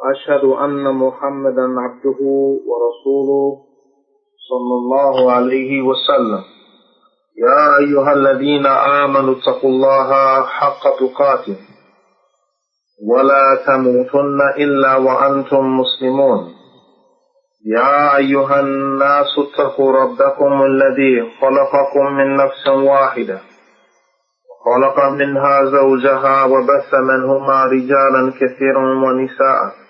وأشهد أن محمدا عبده ورسوله صلى الله عليه وسلم. يا أيها الذين آمنوا اتقوا الله حق تقاته. ولا تموتن إلا وأنتم مسلمون. يا أيها الناس اتقوا ربكم الذي خلقكم من نفس واحدة. خلق منها زوجها وبث منهما رجالا كثيرا ونساء.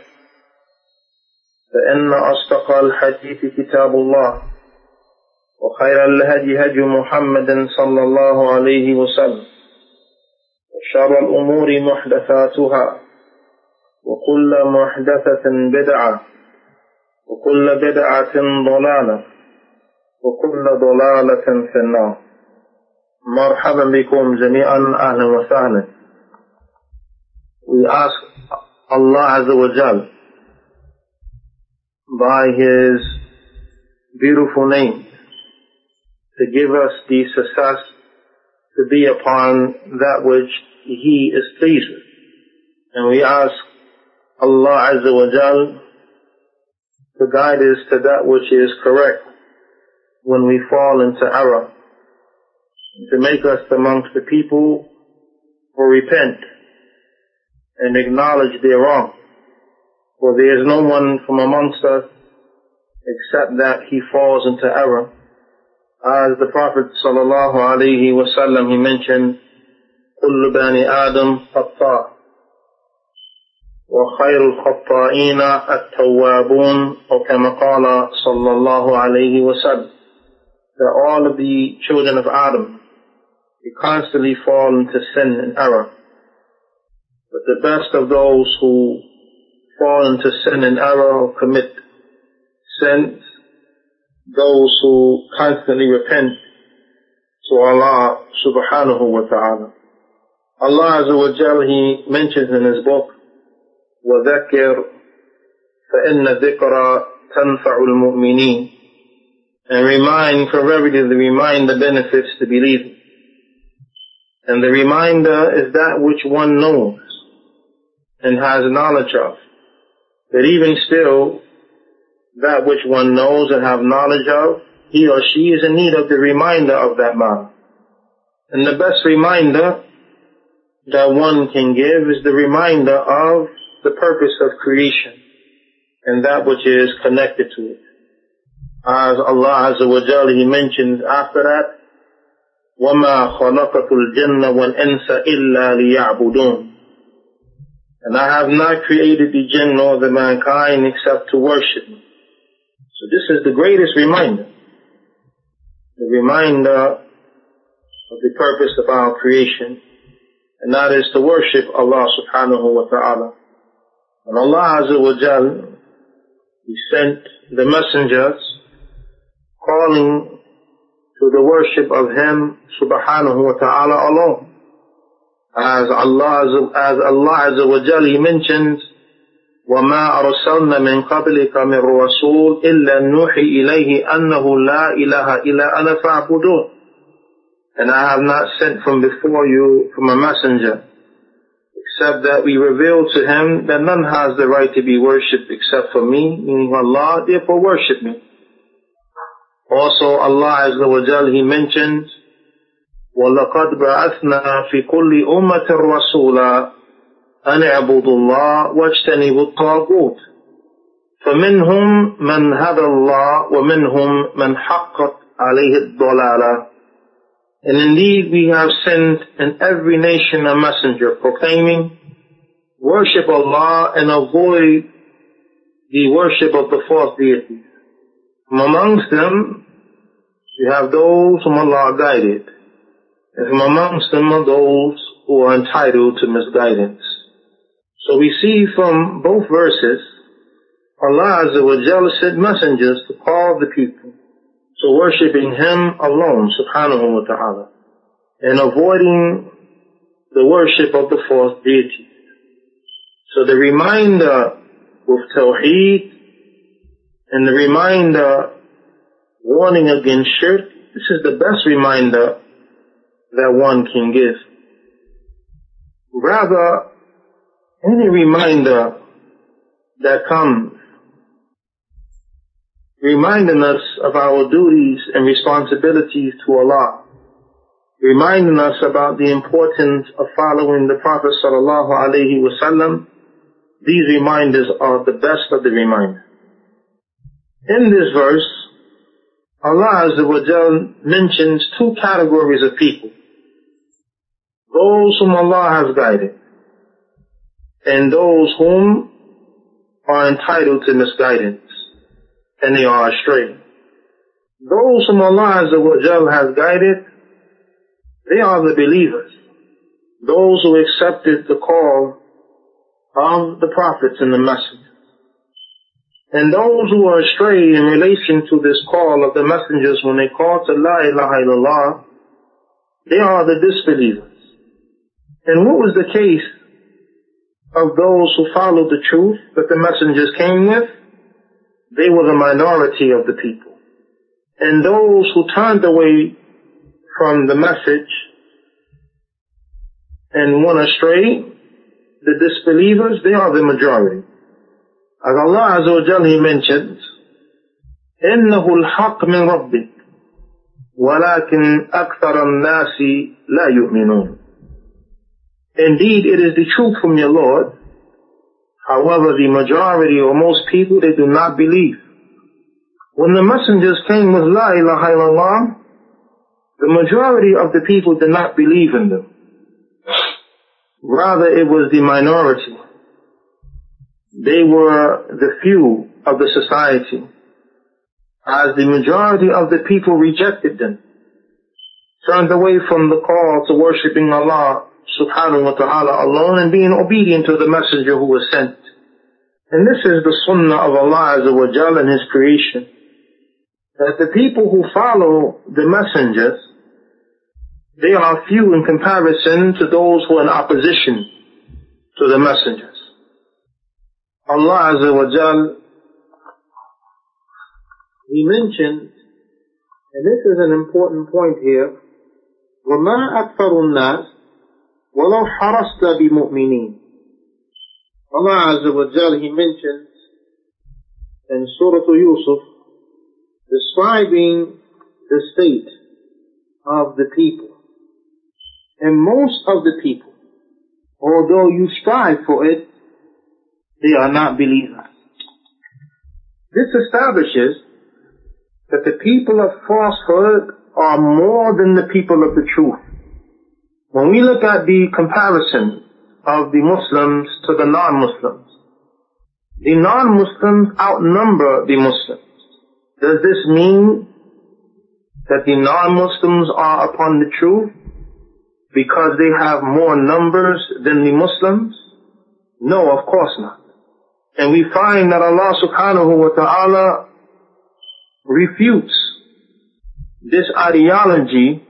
فإن أصدق الحديث كتاب الله وخير الهدي هدي محمد صلى الله عليه وسلم وشر الأمور محدثاتها وكل محدثة بدعة وكل بدعة ضلالة وكل ضلالة في النار. مرحبا بكم جميعا أهلا وسهلا. We ask Allah Azza wa Jal by His beautiful name to give us the success to be upon that which He is pleased with. And we ask Allah Azza wa Jal to guide us to that which is correct when we fall into error. To make us amongst the people who repent and acknowledge their wrong. For there is no one from amongst us except that he falls into error. As the Prophet sallallahu alaihi wasallam he mentioned, كل بني آدم خطاء وخير الخطائين التوابون أو كما قال صلى الله عليه وسلم that all of the children of Adam they constantly fall into sin and error. But the best of those who fall into sin and error or commit sins, those who constantly repent to Allah subhanahu wa ta'ala. Allah Azza wa Jal, He mentions in His book, وَذَكِّرْ فَإِنَّ ذِكْرَ تَنْفَعُ الْمُؤْمِنِينَ And remind, for verily the reminder benefits the believer. And the reminder is that which one knows and has knowledge of. That even still, that which one knows and have knowledge of, he or she is in need of the reminder of that matter. And the best reminder that one can give is the reminder of the purpose of creation and that which is connected to it. As Allah Azza wa Jalla, He mentions after that, وَمَا خَلَقَتُ الْجَنَّ وَالْإِنسَ إِلَّا لِيَعْبُدُونَ and I have not created the jinn nor the mankind except to worship me. So this is the greatest reminder. The reminder of the purpose of our creation. And that is to worship Allah subhanahu wa ta'ala. And Allah Azza wa Jal, He sent the messengers calling to the worship of Him subhanahu wa ta'ala alone As Allah, as Allah Azza wa Jal, He mentions, وما أرسلنا من قبلك من رسول إلا نوحي إليه أنه لا إله إلا أنا فاعبدون And I have not sent from before you from a messenger except that we reveal to him that none has the right to be worshipped except for me, meaning Allah, therefore worship me. Also Allah Azza wa Jal, He mentions, وَلَقَدْ بَعَثْنَا فِي كُلِّ أُمَّةٍ رَسُولًا أَنِ اعْبُدُوا اللَّهَ وَاجْتَنِبُوا الطَّاغُوتَ فمنهم من هدى الله ومنهم من حقت عليه الضلالة And indeed we have sent in every nation a messenger proclaiming, worship Allah and avoid the worship of the false deities. From amongst them, you have those whom Allah guided. And from amongst them are those who are entitled to misguidance. So we see from both verses, Allah Jalla sent messengers to call the people to worshiping Him alone, subhanahu wa ta'ala, and avoiding the worship of the false deities. So the reminder with Tawheed and the reminder warning against shirk, this is the best reminder that one can give. Rather, any reminder that comes reminding us of our duties and responsibilities to Allah, reminding us about the importance of following the Prophet sallallahu alaihi wasallam. These reminders are the best of the reminders. In this verse, Allah Azza wa mentions two categories of people. Those whom Allah has guided and those whom are entitled to misguidance and they are astray. Those whom Allah has guided, they are the believers. Those who accepted the call of the prophets and the messengers. And those who are astray in relation to this call of the messengers when they call to La ilaha illallah, they are the disbelievers. And what was the case of those who followed the truth that the messengers came with, they were the minority of the people. And those who turned away from the message and went astray, the disbelievers, they are the majority. As Allah Azza wa Jal, He mentions, إِنَّهُ الْحَقْ مِنْ رَبِّكَ وَلَكِنْ أَكْثَرَ النَّاسِ لَا يُؤْمِنُونَ Indeed, it is the truth from your Lord. However, the majority or most people, they do not believe. When the messengers came with La ilaha illallah, the majority of the people did not believe in them. Rather, it was the minority. They were the few of the society, as the majority of the people rejected them, turned away from the call to worshipping Allah subhanahu wa ta'ala alone and being obedient to the messenger who was sent. And this is the sunnah of Allah Azza wa Jal and His creation. That the people who follow the messengers, they are few in comparison to those who are in opposition to the messengers. Allah Azza wa Jal, He mentioned, and this is an important point here, وَمَا أَكْثَرُ النَّاسِ وَلَوْ حَرَصْتَ بِمُؤْمِنِينَ Allah Azza wa Jal, He mentions in Surah Yusuf, describing the state of the people. And most of the people, although you strive for it, they are not believers. This establishes that the people of falsehood are more than the people of the truth. When we look at the comparison of the Muslims to the non-Muslims, the non-Muslims outnumber the Muslims. Does this mean that the non-Muslims are upon the truth because they have more numbers than the Muslims? No, of course not. And we find that Allah subhanahu wa ta'ala refutes this ideology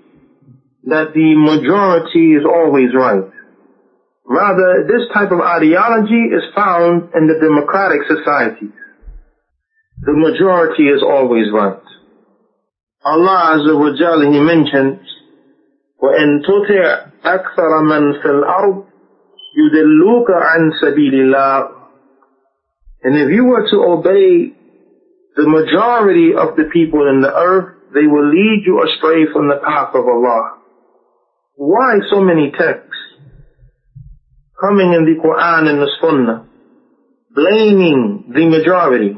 that the majority is always right. Rather, this type of ideology is found in the democratic societies. The majority is always right. Allah Azza wa Jalla, He mentions, وَإِن تُطِعْ أَكْثَرَ مَنْ فِي الْأَرْضِ يُدِلُّوكَ عَنْ سَبِيلِ اللَّهِ And if you were to obey the majority of the people in the earth, they will lead you astray from the path of Allah. Why so many texts coming in the Quran and the Sunnah blaming the majority,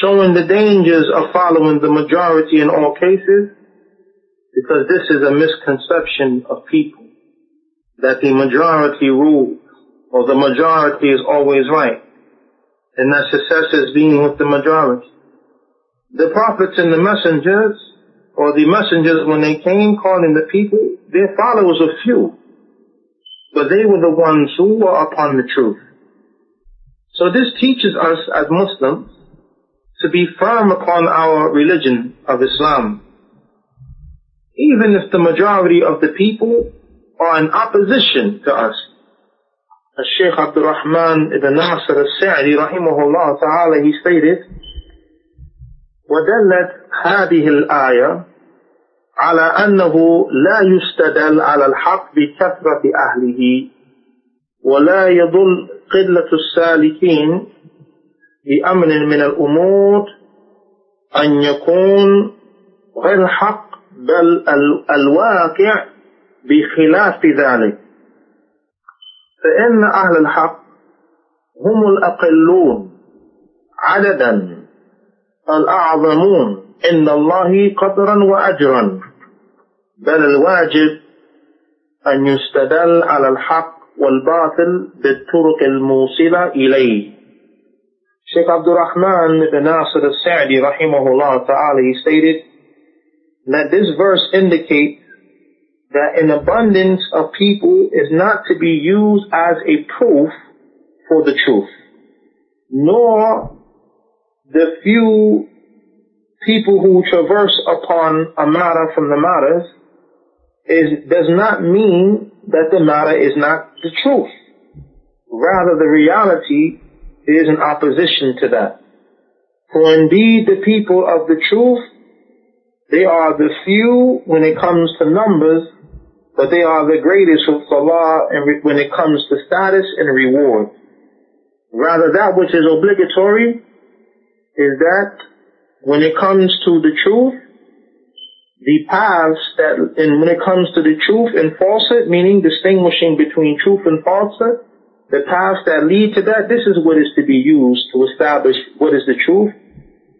showing the dangers of following the majority in all cases, because this is a misconception of people, that the majority rules, or the majority is always right, and that success is being with the majority. The prophets and the messengers, or the messengers when they came calling the people, their followers were few. But they were the ones who were upon the truth. So this teaches us as Muslims to be firm upon our religion of Islam. Even if the majority of the people are in opposition to us. As Shaykh Abdul Rahman ibn Nasir al-Sa'di rahimahullah ta'ala, he stated, ودلت هذه الآية على أنه لا يستدل على الحق بكثرة أهله ولا يضل قلة السالكين بأمر من الأمور أن يكون غير حق بل الواقع بخلاف ذلك. فإن أهل الحق هم الأقلون عددا الأعظمون عند الله قدرا وأجرا. بل الواجب أن يستدل على الحق والباطل بالطرق الموصلة إليه Sheikh Abdul Rahman ibn Nasir al-Sa'di rahimahullah ta'ala, he stated that this verse indicates that an abundance of people is not to be used as a proof for the truth, nor the few people who traverse upon a matter from the matters is, does not mean that the matter is not the truth. Rather, the reality is in opposition to that. For indeed the people of the truth, they are the few when it comes to numbers, but they are the greatest with Allah when it comes to status and reward. Rather, that which is obligatory is that when it comes to the truth, the paths that, and when it comes to the truth and falsehood, meaning distinguishing between truth and falsehood, the paths that lead to that, this is what is to be used to establish what is the truth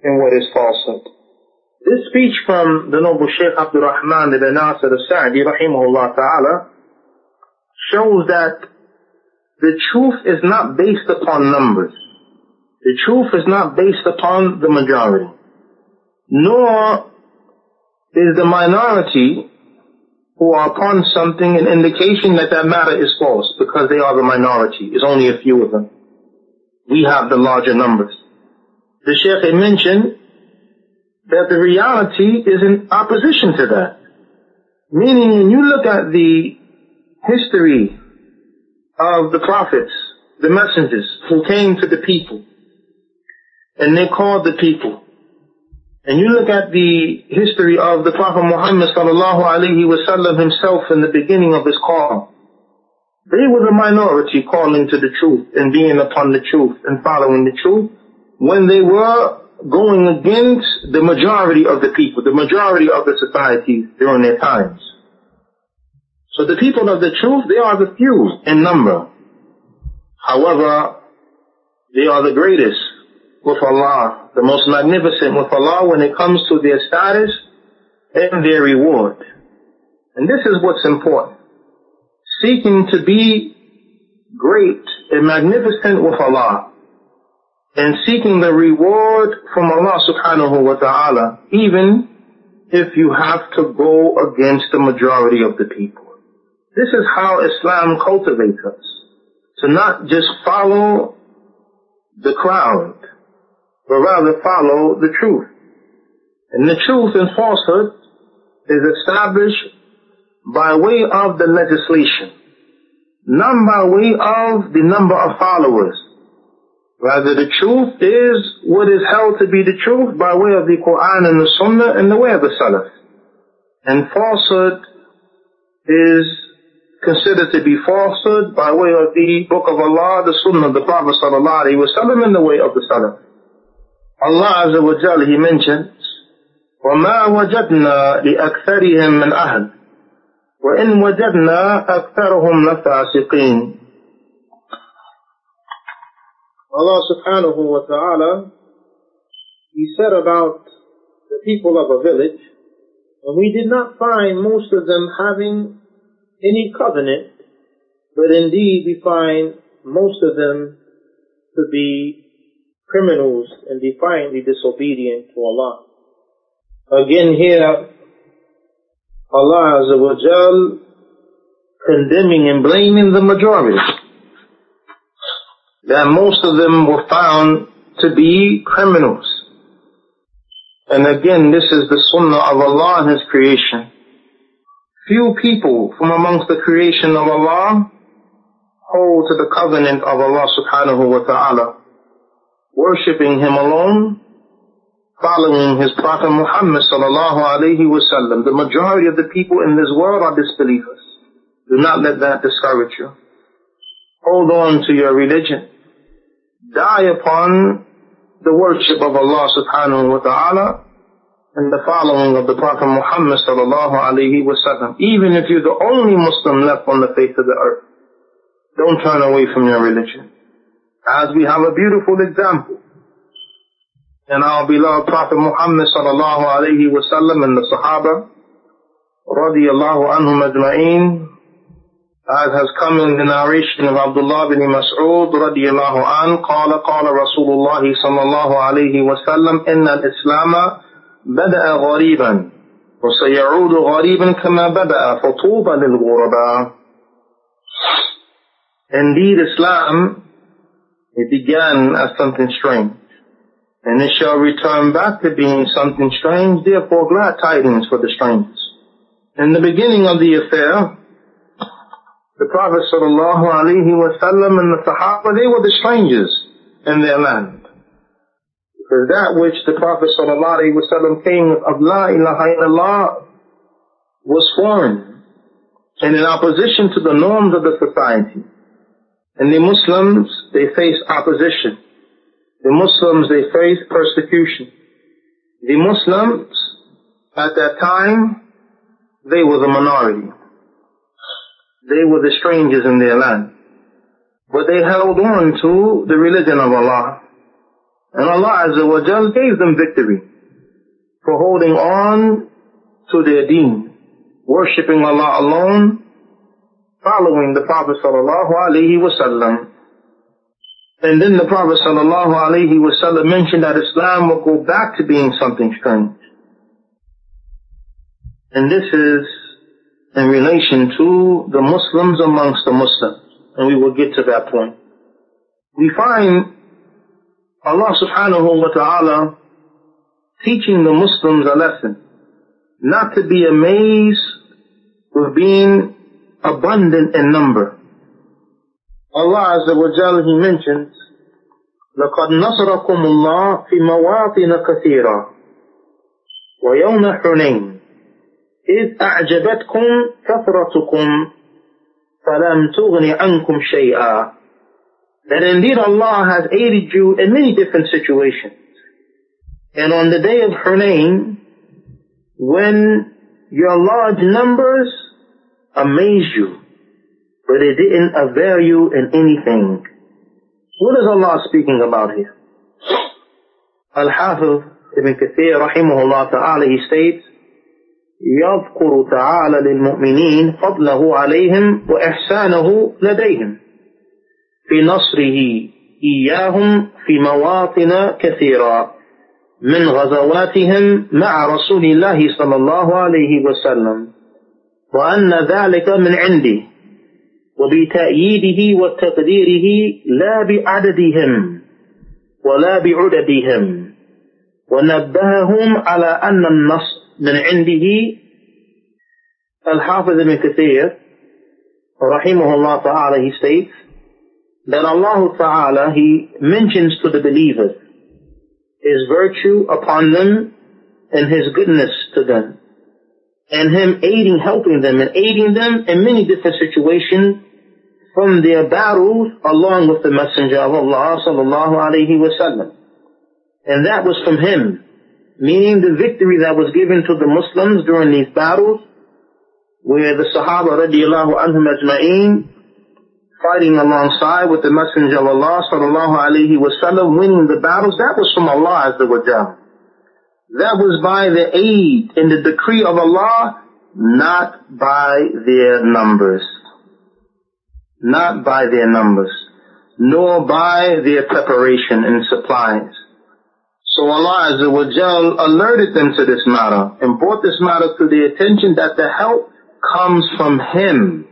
and what is falsehood. This speech from the noble Sheikh Abdul Rahman ibn Nasir al-Sa'di, rahimahullah ta'ala, shows that the truth is not based upon numbers. The truth is not based upon the majority. Nor is the minority who are upon something an indication that that matter is false because they are the minority. It's only a few of them. We have the larger numbers. The Sheikh mentioned that the reality is in opposition to that. Meaning when you look at the history of the prophets, the messengers who came to the people, and they called the people. And you look at the history of the Prophet Muhammad sallallahu alaihi wasallam himself in the beginning of his call. They were the minority calling to the truth and being upon the truth and following the truth when they were going against the majority of the people, the majority of the societies during their times. So the people of the truth, they are the few in number. However, they are the greatest with Allah, the most magnificent with Allah when it comes to their status and their reward. And this is what's important. Seeking to be great and magnificent with Allah and seeking the reward from Allah subhanahu wa ta'ala even if you have to go against the majority of the people. This is how Islam cultivates us. To not just follow the crowd, but rather follow the truth. And the truth and falsehood is established by way of the legislation, not by way of the number of followers. Rather, the truth is what is held to be the truth by way of the Quran and the Sunnah and the way of the Salaf. And falsehood is considered to be falsehood by way of the Book of Allah, the Sunnah the Prophet sallallahu alaihi wasallam, and the way of the Salaf. Allah Azza wa Jal, He mentions, وَمَا وَجَدْنَا لِأَكْثَرِهِمْ مِنْ أَهْلٍ وَإِنْ وَجَدْنَا أَكْثَرَهُمْ لَفَاسِقِينَ Allah subhanahu wa ta'ala, He said about the people of a village, and we did not find most of them having any covenant, but indeed we find most of them to be criminals and defiantly disobedient to Allah. Again here, Allah Azza wa Jal condemning and blaming the majority. That most of them were found to be criminals. And again, this is the sunnah of Allah and His creation. Few people from amongst the creation of Allah hold to the covenant of Allah subhanahu wa ta'ala, worshipping Him alone, following His Prophet Muhammad sallallahu alayhi wasallam. The majority of the people in this world are disbelievers. Do not let that discourage you. Hold on to your religion. Die upon the worship of Allah subhanahu wa ta'ala and the following of the Prophet Muhammad sallallahu alayhi wasallam. Even if you're the only Muslim left on the face of the earth. Don't turn away from your religion As we have a beautiful example in our beloved Prophet Muhammad sallallahu alayhi wasallam and the Sahaba radiyallahu anhum ajma'een as has come in the narration of Abdullah bin Mas'ud radiallahu an, قال قال رسول الله صلى الله عليه وسلم إن الإسلام بدأ غريبا وسيعود غريبا كما بدأ فطوبى للغرباء Indeed Islam, it began as something strange. And it shall return back to being something strange, therefore glad tidings for the strangers. In the beginning of the affair, the Prophet sallallahu alaihi wasallam and the Sahaba, they were the strangers in their land. Because that which the Prophet sallallahu alaihi wasallam came of La ilaha illallah was foreign and in opposition to the norms of the society. And the Muslims, they face opposition. The Muslims, they face persecution. The Muslims, at that time, they were the minority. They were the strangers in their land. But they held on to the religion of Allah. And Allah Azza wa Jal gave them victory for holding on to their deen, worshipping Allah alone, following the Prophet sallallahu alaihi wasallam. And then the Prophet sallallahu alaihi wasallam mentioned that Islam will go back to being something strange. And this is in relation to the Muslims amongst the Muslims. And we will get to that point. We find Allah subhanahu wa ta'ala teaching the Muslims a lesson. Not to be amazed with being abundant in number. Allah Azza wa Jalla, He mentions, لقد نصركم الله في مواطن كثيرة ويوم حنين إذ أعجبتكم كثرتكم فلم تغن عنكم شيئا that indeed Allah has aided you in many different situations. And on the day of Hunayn, when your large numbers amazed you, but it didn't avail you in anything. What is Allah speaking about here? Al-Hafiz Ibn Kathir rahimahullah ta'ala, he states, يذكر تعالى للمؤمنين فضله عليهم وإحسانه لديهم في نصره إياهم في مواطن كثيرة من غزواتهم مع رسول الله صلى الله عليه وسلم وأن ذلك من عنده وبتأييده وتقديره لا بعددهم ولا بعددهم ونبههم على أن النصر من عنده الحافظ ابن كثير رحمه الله ta'ala he states that Allah ta'ala he mentions to the believers his virtue upon them and his goodness to them and him aiding helping them and aiding them in many different situations from their battles along with the messenger of Allah sallallahu alaihi wasallam and that was from him meaning the victory that was given to the Muslims during these battles, where the Sahaba radiallahu anhum ajma'een fighting alongside with the Messenger of Allah sallallahu alaihi wasallam, winning the battles, that was from Allah azza wa jalla. That was by the aid in the decree of Allah, not by their numbers Not by their numbers, nor by their preparation and supplies. So Allah Azza wa Jal alerted them to this matter and brought this matter to their attention that the help comes from Him.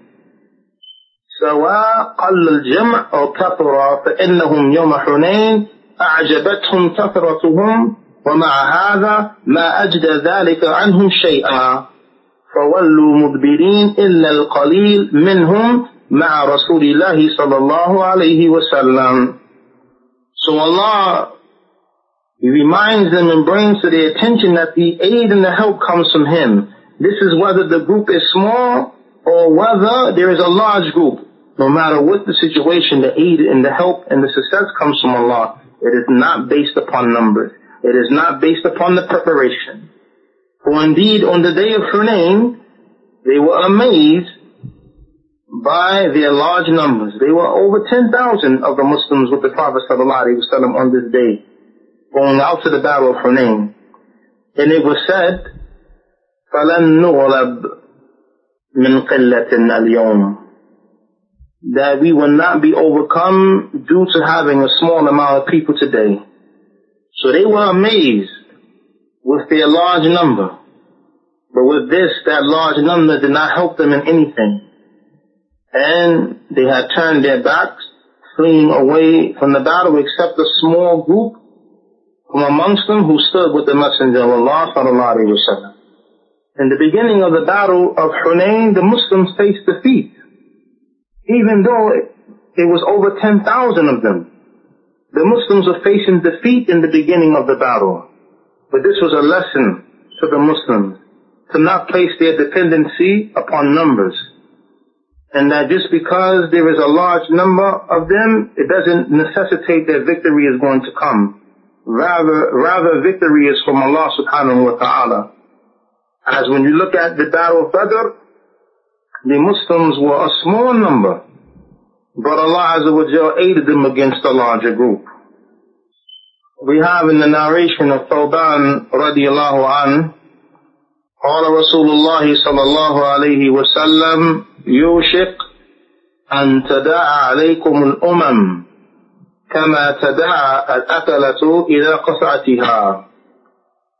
سواء قل الجمع أو كثر فإنهم يوم حنين أعجبتهم كثرتهم ومع هذا ما أجد ذلك عنهم شيئا فولوا مدبرين إلا القليل منهم مع رسول الله صلى الله عليه وسلم. So Allah he reminds them and brings to their attention that the aid and the help comes from Him. This is whether the group is small or whether there is a large group. No matter what the situation, the aid and the help and the success comes from Allah. It is not based upon numbers. It is not based upon the preparation. For indeed, on the day of Hunayn, they were amazed by their large numbers. They were over 10,000 of the Muslims with the Prophet ﷺ on this day, going out to the battle of Hunayn. And it was said, فَلَن نُغْلَبْ مِنْ قِلَّةٍ الْيَوْمِ that we will not be overcome due to having a small amount of people today. So they were amazed with their large number. But with this, that large number did not help them in anything. And they had turned their backs, fleeing away from the battle except a small group from amongst them who stood with the Messenger of Allah sallallahu alayhi wa In the beginning of the battle of Hunayn, the Muslims faced defeat. Even though it was over 10,000 of them. The Muslims were facing defeat in the beginning of the battle. But this was a lesson to the Muslims to not place their dependency upon numbers And that just because there is a large number of them, it doesn't necessitate that victory is going to come. Rather, rather victory is from Allah subhanahu wa ta'ala. As when you look at the battle of Badr, the Muslims were a small number, but Allah Azza wa Jal aided them against a larger group. We have in the narration of Thawban radiallahu an, قال رسول الله صلى الله عليه وسلم يوشك أن تداعى عليكم الأمم كما تداعى الأكلة إلى قصعتها.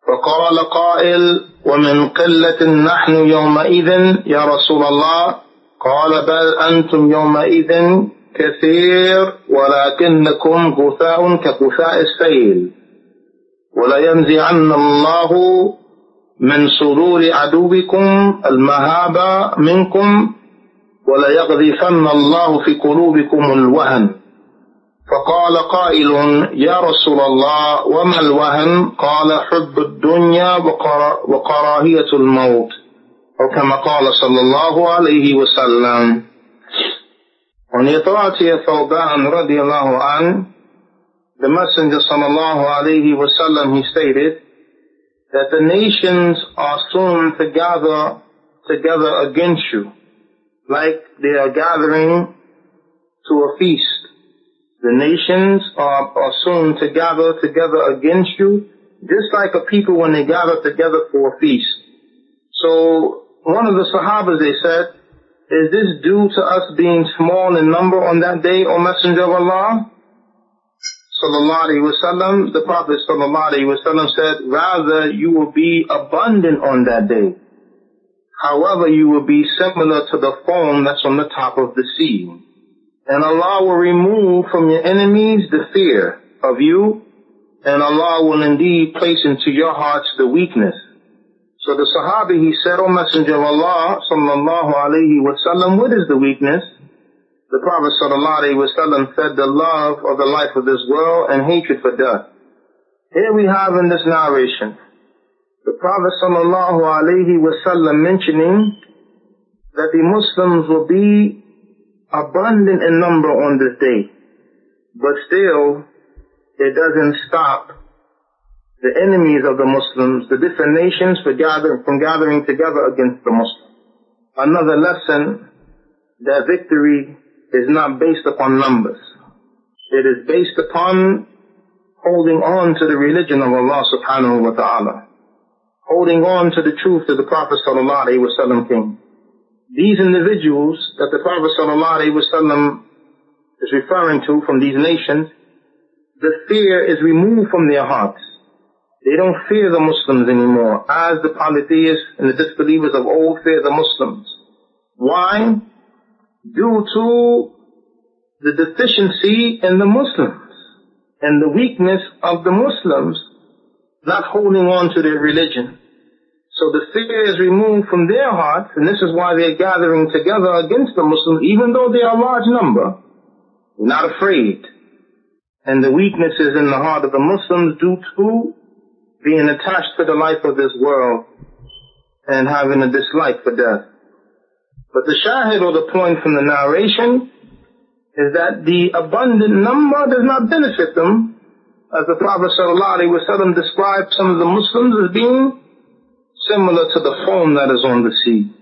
فقال قائل ومن قلة نحن يومئذ يا رسول الله؟ قال بل أنتم يومئذ كثير ولكنكم غثاء كغثاء السيل. ولينزعن الله من صدور عدوكم المهابة منكم وليقذفن الله في قلوبكم الوهن فقال قائل يا رسول الله وما الوهن قال حب الدنيا وكراهية الموت أو كما قال صلى الله عليه وسلم On of Thawban radiallahu an, the Messenger sallallahu alayhi wasallam, he stated that the nations are soon to gather together against you, like they are gathering to a feast. The nations are, are soon to gather together against you, just like a people when they gather together for a feast. So one of the Sahabas, they said, is this due to us being small in number on that day, O Messenger of Allah? Sallallahu Alaihi Wasallam, the Prophet Sallallahu Alaihi Wasallam said, rather you will be abundant on that day. However, you will be similar to the foam that's on the top of the sea. And Allah will remove from your enemies the fear of you, and Allah will indeed place into your hearts the weakness. So the Sahabi, he said, O Messenger of Allah, sallallahu alayhi wasallam, what is the weakness? The Prophet sallallahu alayhi wasallam said, the love of the life of this world and hatred for death. Here we have in this narration, the Prophet sallallahu alayhi wasallam mentioning that the Muslims will be abundant in number on this day. But still, it doesn't stop the enemies of the Muslims, the different nations gather, from gathering together against the Muslims. Another lesson that victory is not based upon numbers. It is based upon holding on to the religion of Allah subhanahu wa ta'ala. Holding on to the truth that the Prophet sallallahu alayhi wa sallam came. These individuals that the Prophet sallallahu alayhi wa sallam is referring to from these nations, the fear is removed from their hearts. They don't fear the Muslims anymore, as the polytheists and the disbelievers of old fear the Muslims. Why? Due to the deficiency in the Muslims and the weakness of the Muslims not holding on to their religion. So the fear is removed from their hearts, and this is why they're gathering together against the Muslims, even though they are a large number. They're not afraid. And the weaknesses in the heart of the Muslims due to being attached to the life of this world and having a dislike for death. But the shahid or the point from the narration is that the abundant number does not benefit them, as the Prophet ﷺ described some of the Muslims as being similar to the foam that is on the sea.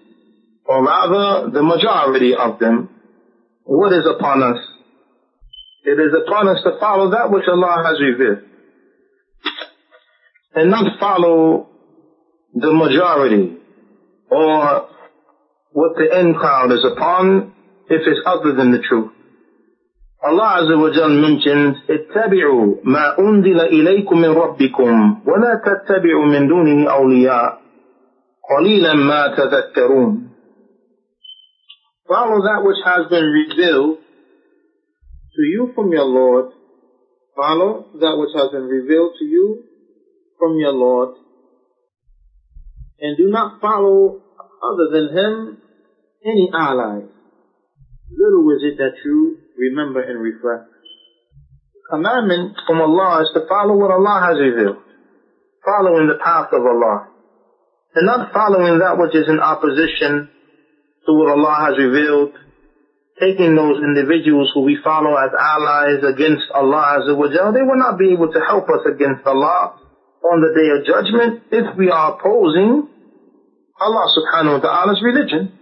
Or rather, the majority of them. What is upon us? It is upon us to follow that which Allah has revealed. And not follow the majority or what the end crowd is upon if it's other than the truth. Azza wa Jal mentions, اتبعوا ما أنزل إليكم من ربكم ولا تتبعوا من دونه أولياء قليلا ما تذكرون. Follow that which has been revealed to you from your Lord. Follow that which has been revealed to you from your Lord. And do not follow other than Him any allies. Little is it that you remember and reflect. Commandment from Allah is to follow what Allah has revealed. Following the path of Allah. And not following that which is in opposition to what Allah has revealed. Taking those individuals who we follow as allies against Allah Azza wa Jal, they will not be able to help us against Allah on the day of judgment if we are opposing Allah subhanahu wa ta'ala's religion.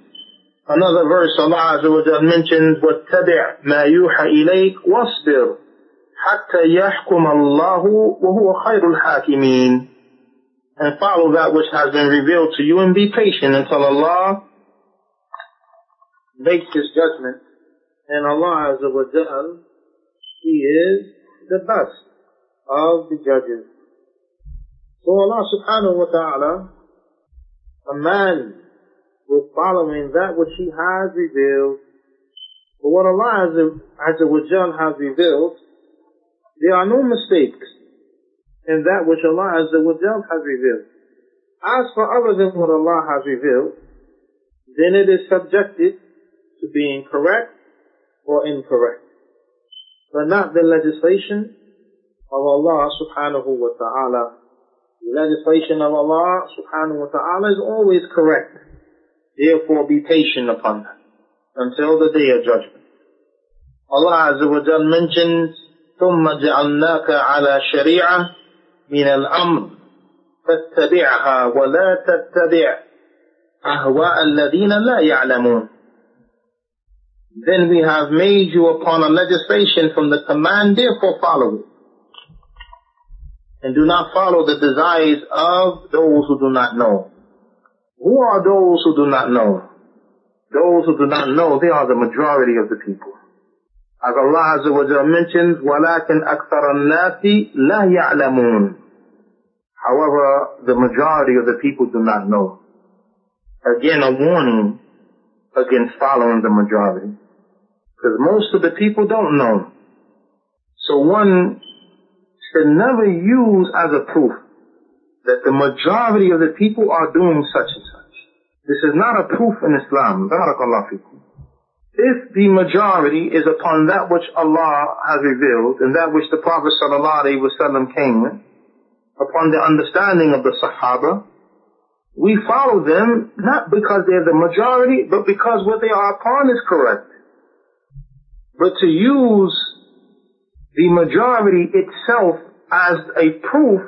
Another verse Allah Azza wa Jal mentions, وَاتَّبِعْ مَا يُوحَى إِلَيْكَ وَاصْبِرْ حَتَّى يَحْكُمَ اللَّهُ وَهُوَ خَيْرُ الْحَاكِمِينَ And follow that which has been revealed to you and be patient until Allah makes His judgment. And Allah Azza wa Jal, He is the best of the judges. So Allah subhanahu wa ta'ala commands with following that which He has revealed. But what Allah Azza wa Jal has revealed, there are no mistakes in that which Allah Azza wa Jal has revealed. As for other than what Allah has revealed, then it is subjected to being correct or incorrect. But not the legislation of Allah subhanahu wa ta'ala. The legislation of Allah subhanahu wa ta'ala is always correct. Therefore be patient upon them until the day of judgment. Allah Azza wa Jal mentions, ثم جعلناك على شريعة من الأمر فاتبعها ولا تتبع أهواء الذين لا يعلمون. Then we have made you upon a legislation from the command, therefore follow it. And do not follow the desires of those who do not know. Who are those who do not know? Those who do not know, they are the majority of the people. As Allah Azza wa Jalla mentions, وَلَكِنْ أَكْثَرَ النَّاسِ لَا يَعْلَمُونَ However, the majority of the people do not know. Again, a warning against following the majority. Because most of the people don't know. So one should never use as a proof that the majority of the people are doing such and such. This is not a proof in Islam. Barakallah. If the majority is upon that which Allah has revealed and that which the Prophet ﷺ came with, upon the understanding of the Sahaba, we follow them not because they're the majority, but because what they are upon is correct. But to use the majority itself as a proof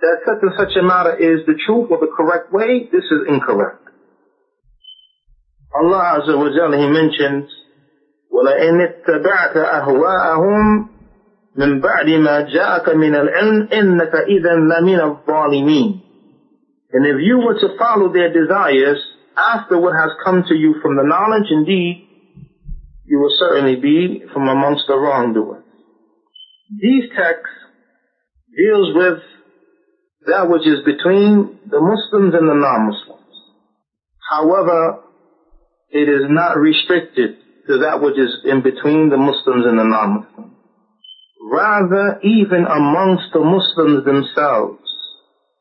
that such and such a matter is the truth or the correct way, this is incorrect. Allah Azza wa Jalla, He mentions, ولئن اتبعت أهواءهم من بعد ما جاءك من العلم إنك إذا لمن الظالمين And if you were to follow their desires after what has come to you from the knowledge, indeed, you will certainly be from amongst the wrongdoers. These texts deals with that which is between the Muslims and the non-Muslims. However, it is not restricted to that which is in between the Muslims and the non-Muslims. Rather, even amongst the Muslims themselves,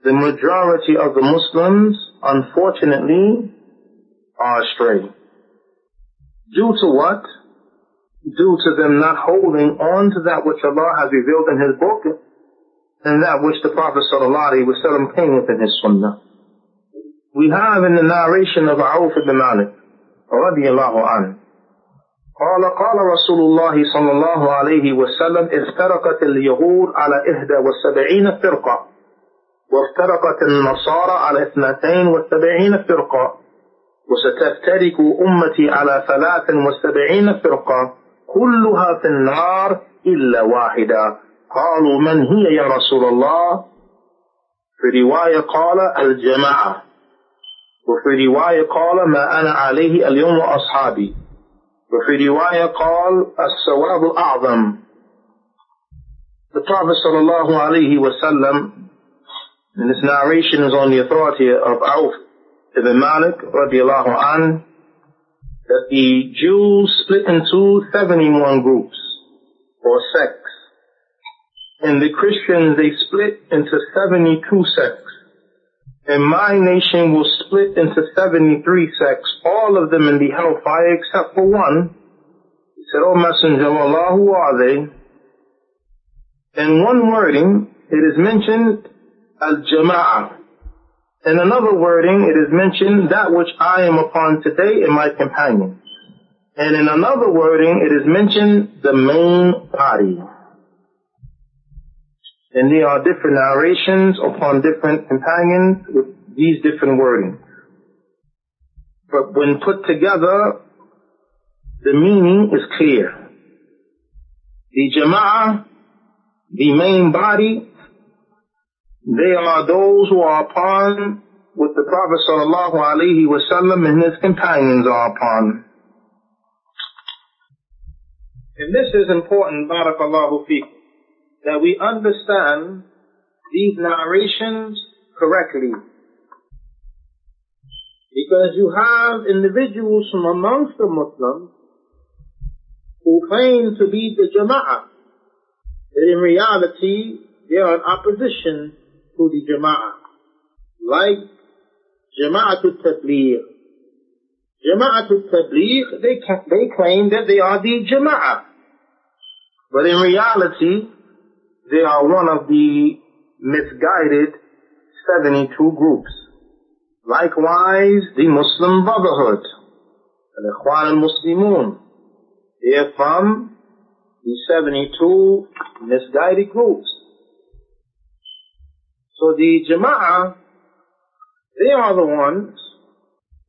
the majority of the Muslims, unfortunately, are astray. Due to what? Due to them not holding on to that which Allah has revealed in His book and that which the Prophet ﷺ came with in his Sunnah. We have in the narration of Auf ibn Malik, الله عنه, قال قال رسول الله صلى الله عليه وسلم افترقت اليهود على إحدى وسبعين فرقة وافترقت النصارى على اثنتين وسبعين فرقة وستفترق أمتي على ثلاث وسبعين فرقة كلها في النار إلا واحدة قالوا من هي يا رسول الله في رواية قال الجماعة وفي رواية قال ما أنا عليه اليوم وأصحابي وفي رواية قال السواب الأعظم The Prophet sallallahu alayhi wasallam in this narration is on the authority of Auf ibn Malik radiallahu an that the Jews split into 71 groups or sects and the Christians they split into 72 sects and my nation will split into 73 sects, all of them in the hellfire except for one. He said, O Messenger of Allah, who are they? In one wording, it is mentioned al-jama'ah. In another wording, it is mentioned that which I am upon today and my companions. And in another wording, it is mentioned the main body. And there are different narrations upon different companions with these different wording. But when put together, the meaning is clear. The jama'ah, the main body, they are those who are upon what the Prophet sallallahu alaihi wasallam and his companions are upon. And this is important, barakallahu fik that we understand these narrations correctly. Because you have individuals from amongst the Muslims who claim to be the Jama'ah, but in reality they are in opposition to the Jama'ah. Like Jama'atul Tabligh. Jama'atul Tabligh, they, they claim that they are the Jama'ah. But in reality, they are one of the misguided 72 groups. Likewise, the Muslim Brotherhood, Al-Ikhwan al-Muslimun, they are from the 72 misguided groups. So the Jama'ah, they are the ones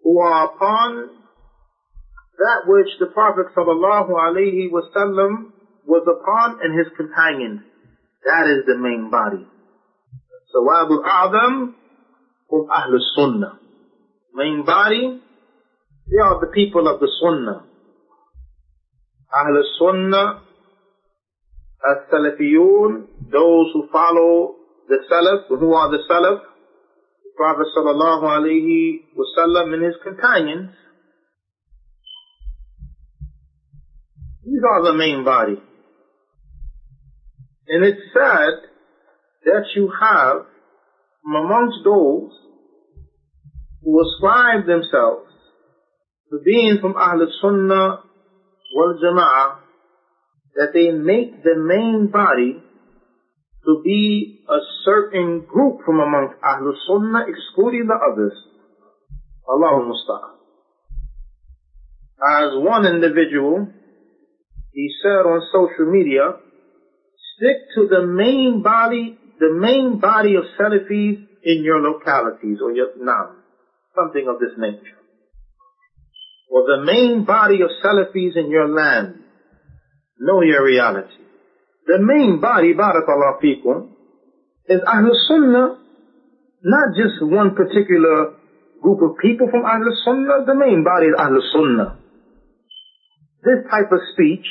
who are upon that which the Prophet sallallahu alaihi wasallam was upon and his companions. That is the main body. Sawad al-A'zam from Ahl Sunnah. Main body, they are the people of the Sunnah. Ahl Sunnah, As-Salafiyun, those who follow the Salaf, who are the Salaf, the Prophet sallallahu alaihi wasallam and his companions. These are the main body. And it's sad that you have amongst those who ascribe themselves to being from Ahl Sunnah wal Jama'ah that they make the main body to be a certain group from amongst Ahl Sunnah excluding the others. Allahu Musta'an. As one individual, he said on social media, stick to the main body, the main body of Salafis in your localities or your now, something of this nature. Or the main body of Salafis in your land. Know your reality. The main body, barakallah fikum, is Ahlul Sunnah, not just one particular group of people from Ahlul Sunnah, the main body is Ahlul Sunnah. This type of speech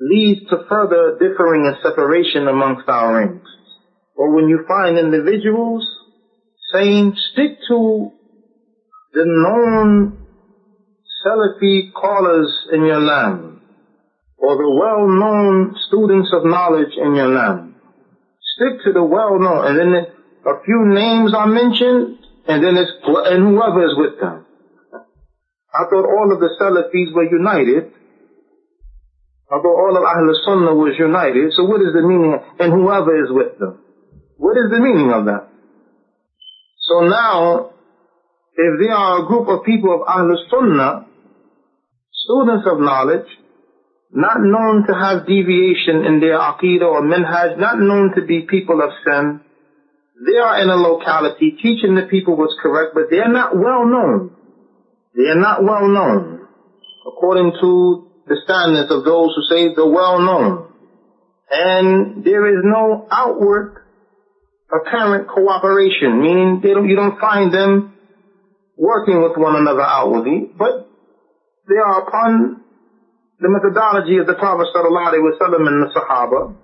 leads to further differing and separation amongst our ranks. Or when you find individuals saying, stick to the known Salafi callers in your land, or the well-known students of knowledge in your land. Stick to the well-known, and then a few names are mentioned, and then it's, and whoever is with them. I thought all of the Salafis were united. I thought all of Ahl Sunnah was united. So what is the meaning? And whoever is with them. What is the meaning of that? So now, if there are a group of people of Ahl Sunnah, students of knowledge, not known to have deviation in their aqidah or minhaj, not known to be people of sin, they are in a locality teaching the people what's correct, but they're not well known. They are not well known, according to the standards of those who say the well known. And there is no outward apparent cooperation, meaning don't, you don't find them working with one another outwardly, but they are upon the methodology of the Prophet sallallahu alaihi wasallam and the Sahaba.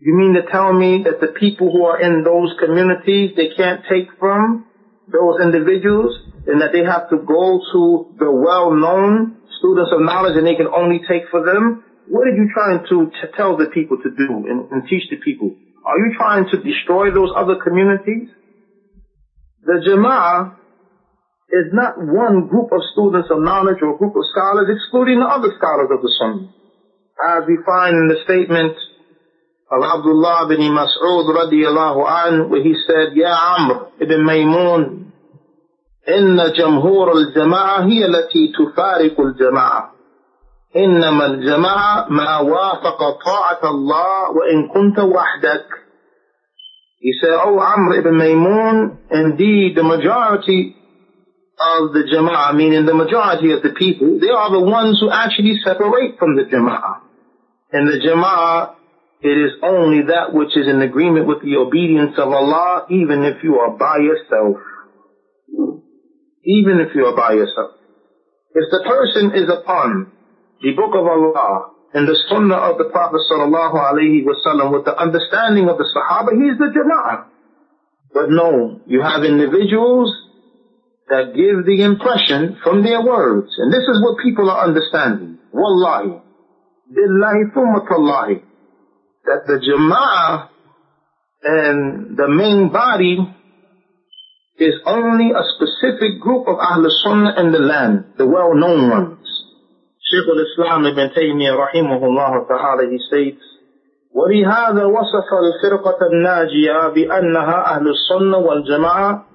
You mean to tell me that the people who are in those communities, they can't take from those individuals and that they have to go to the well-known students of knowledge and they can only take for them? What are you trying to, tell the people to do and, and teach the people? Are you trying to destroy those other communities? The Jama'ah is not one group of students of knowledge or group of scholars excluding the other scholars of the Sunnah. As we find in the statement of Abdullah bin Mas'ud radiallahu an, where he said, Ya Amr ibn Maymun, إن جمهور الجماعة هي التي تفارق الجماعة إنما الجماعة ما وافق طاعة الله وإن كنت وحدك He said, Oh Amr ibn Maymun, indeed the majority of the Jama'ah, meaning the majority of the people, they are the ones who actually separate from the Jama'ah. And the Jama'ah, it is only that which is in agreement with the obedience of Allah, even if you are by yourself. Even if you are by yourself. If the person is upon the book of Allah and the sunnah of the Prophet sallallahu alaihi wasallam with the understanding of the Sahaba, he is the Jama'ah. But no, you have individuals that give the impression from their words. And this is what people are understanding. Wallahi. Billahi thumatallahi. That the jama'ah and the main body is only a specific group of Ahl Sunnah in the land, the well-known ones. Shaykh al-Islam ibn Taymiyyah rahimahullah ta'ala, he states, ولهذا وصف الفرقة الناجية بأنها أهل السنة والجماعة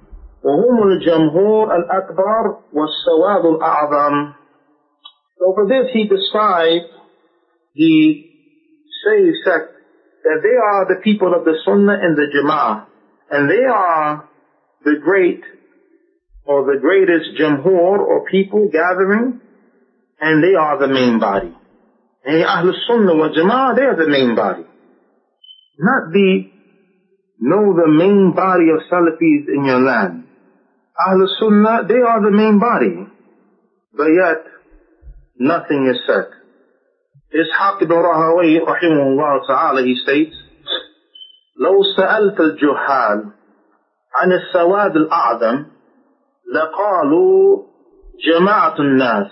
وهم الجمهور الأكبر والسواد الأعظم. So for this he described the Shaykh sect that they are the people of the Sunnah and the Jama'ah. And they are the great or the greatest jamhur or people gathering and they are the main body. And Ahl Sunnah wa Jama'ah, they're the main body. Not the, no, the main body of Salafis in your land. Ahl Sunnah, they are the main body. But yet, nothing is said. Ishaq ibn Rahawayh, rahimahullah ta'ala, he states, لو سألت الجهال عن السواد الأعظم لقالوا جماعة الناس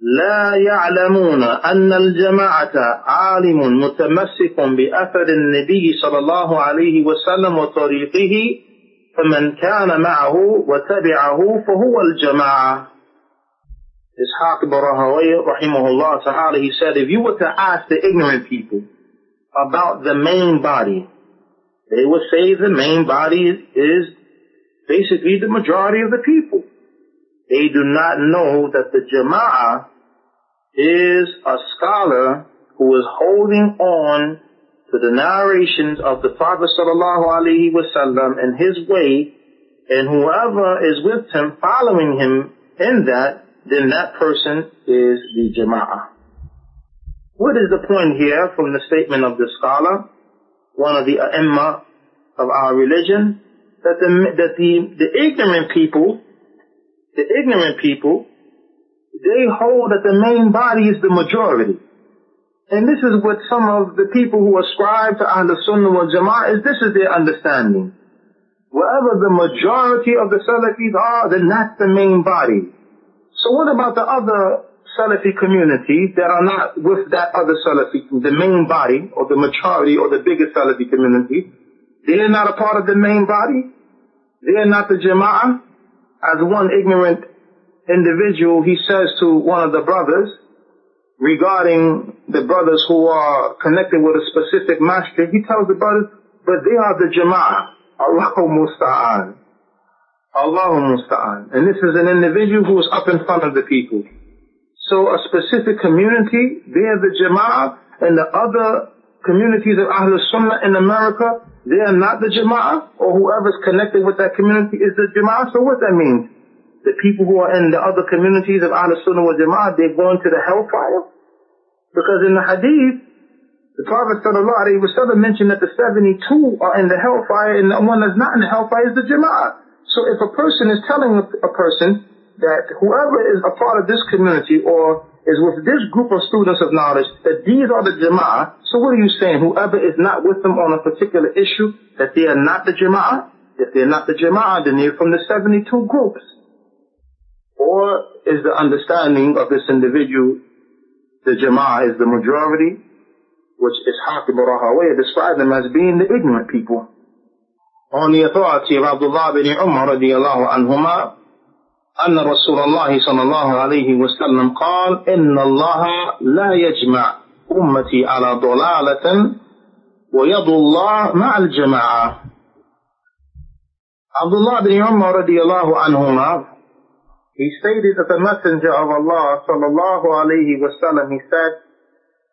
لا يعلمون أن الجماعة عالم متمسك بأثر النبي صلى الله عليه وسلم وطريقه فمن كان معه وتبعه فهو الجماعة. Ishaq ibn Rahawayh, rahimahullah ta'ala, he said, if you were to ask the ignorant people about the main body, they would say the main body is basically the majority of the people. They do not know that the Jama'ah is a scholar who is holding on to the narrations of the Prophet sallallahu alaihi wasallam and his way, and whoever is with him, following him in that, then that person is the jama'ah. What is the point here from the statement of the scholar, one of the ai of our religion, that the, that the, the ignorant people, the ignorant people, they hold that the main body is the majority. And this is what some of the people who ascribe to Ahl Sunnah wal Jama'ah is this is their understanding. Wherever the majority of the Salafis are, then that's the main body. So what about the other Salafi community that are not with that other Salafi, the main body, or the majority, or the biggest Salafi community? They're not a part of the main body? They're not the Jama'ah? As one ignorant individual, he says to one of the brothers, regarding the brothers who are connected with a specific master, he tells the brothers, but they are the Jama'ah. Allahu Musta'an. Allahu Musta'an. And this is an individual who is up in front of the people. So a specific community, they are the Jama'ah, and the other communities of Ahlul Sunnah in America, they are not the Jama'ah, or whoever's connected with that community is the Jama'ah. So what that means? The people who are in the other communities of Ahlul Sunnah wa Jama'ah, they're going to the hellfire? Because in the hadith, the Prophet ﷺ mentioned that the 72 are in the hellfire and the one that's not in the hellfire is the Jama'ah. So if a person is telling a person that whoever is a part of this community or is with this group of students of knowledge, that these are the Jama'ah, so what are you saying? Whoever is not with them on a particular issue, that they are not the Jama'ah? If they're not the Jama'ah, then they're from the 72 groups. Or is the understanding of this individual, the Jama'ah is the majority, which is Hakim Rahawayh described them as being the ignorant people. On the authority of Abdullah bin Umar radiallahu anhuma, أن رسول الله صلى الله عليه وسلم قال إن الله لا يجمع أمتي على ضلالة ويد الله مع الجماعة Abdullah bin Umar radiallahu anhuma, he stated that the Messenger of Allah sallallahu alayhi wasallam, he said,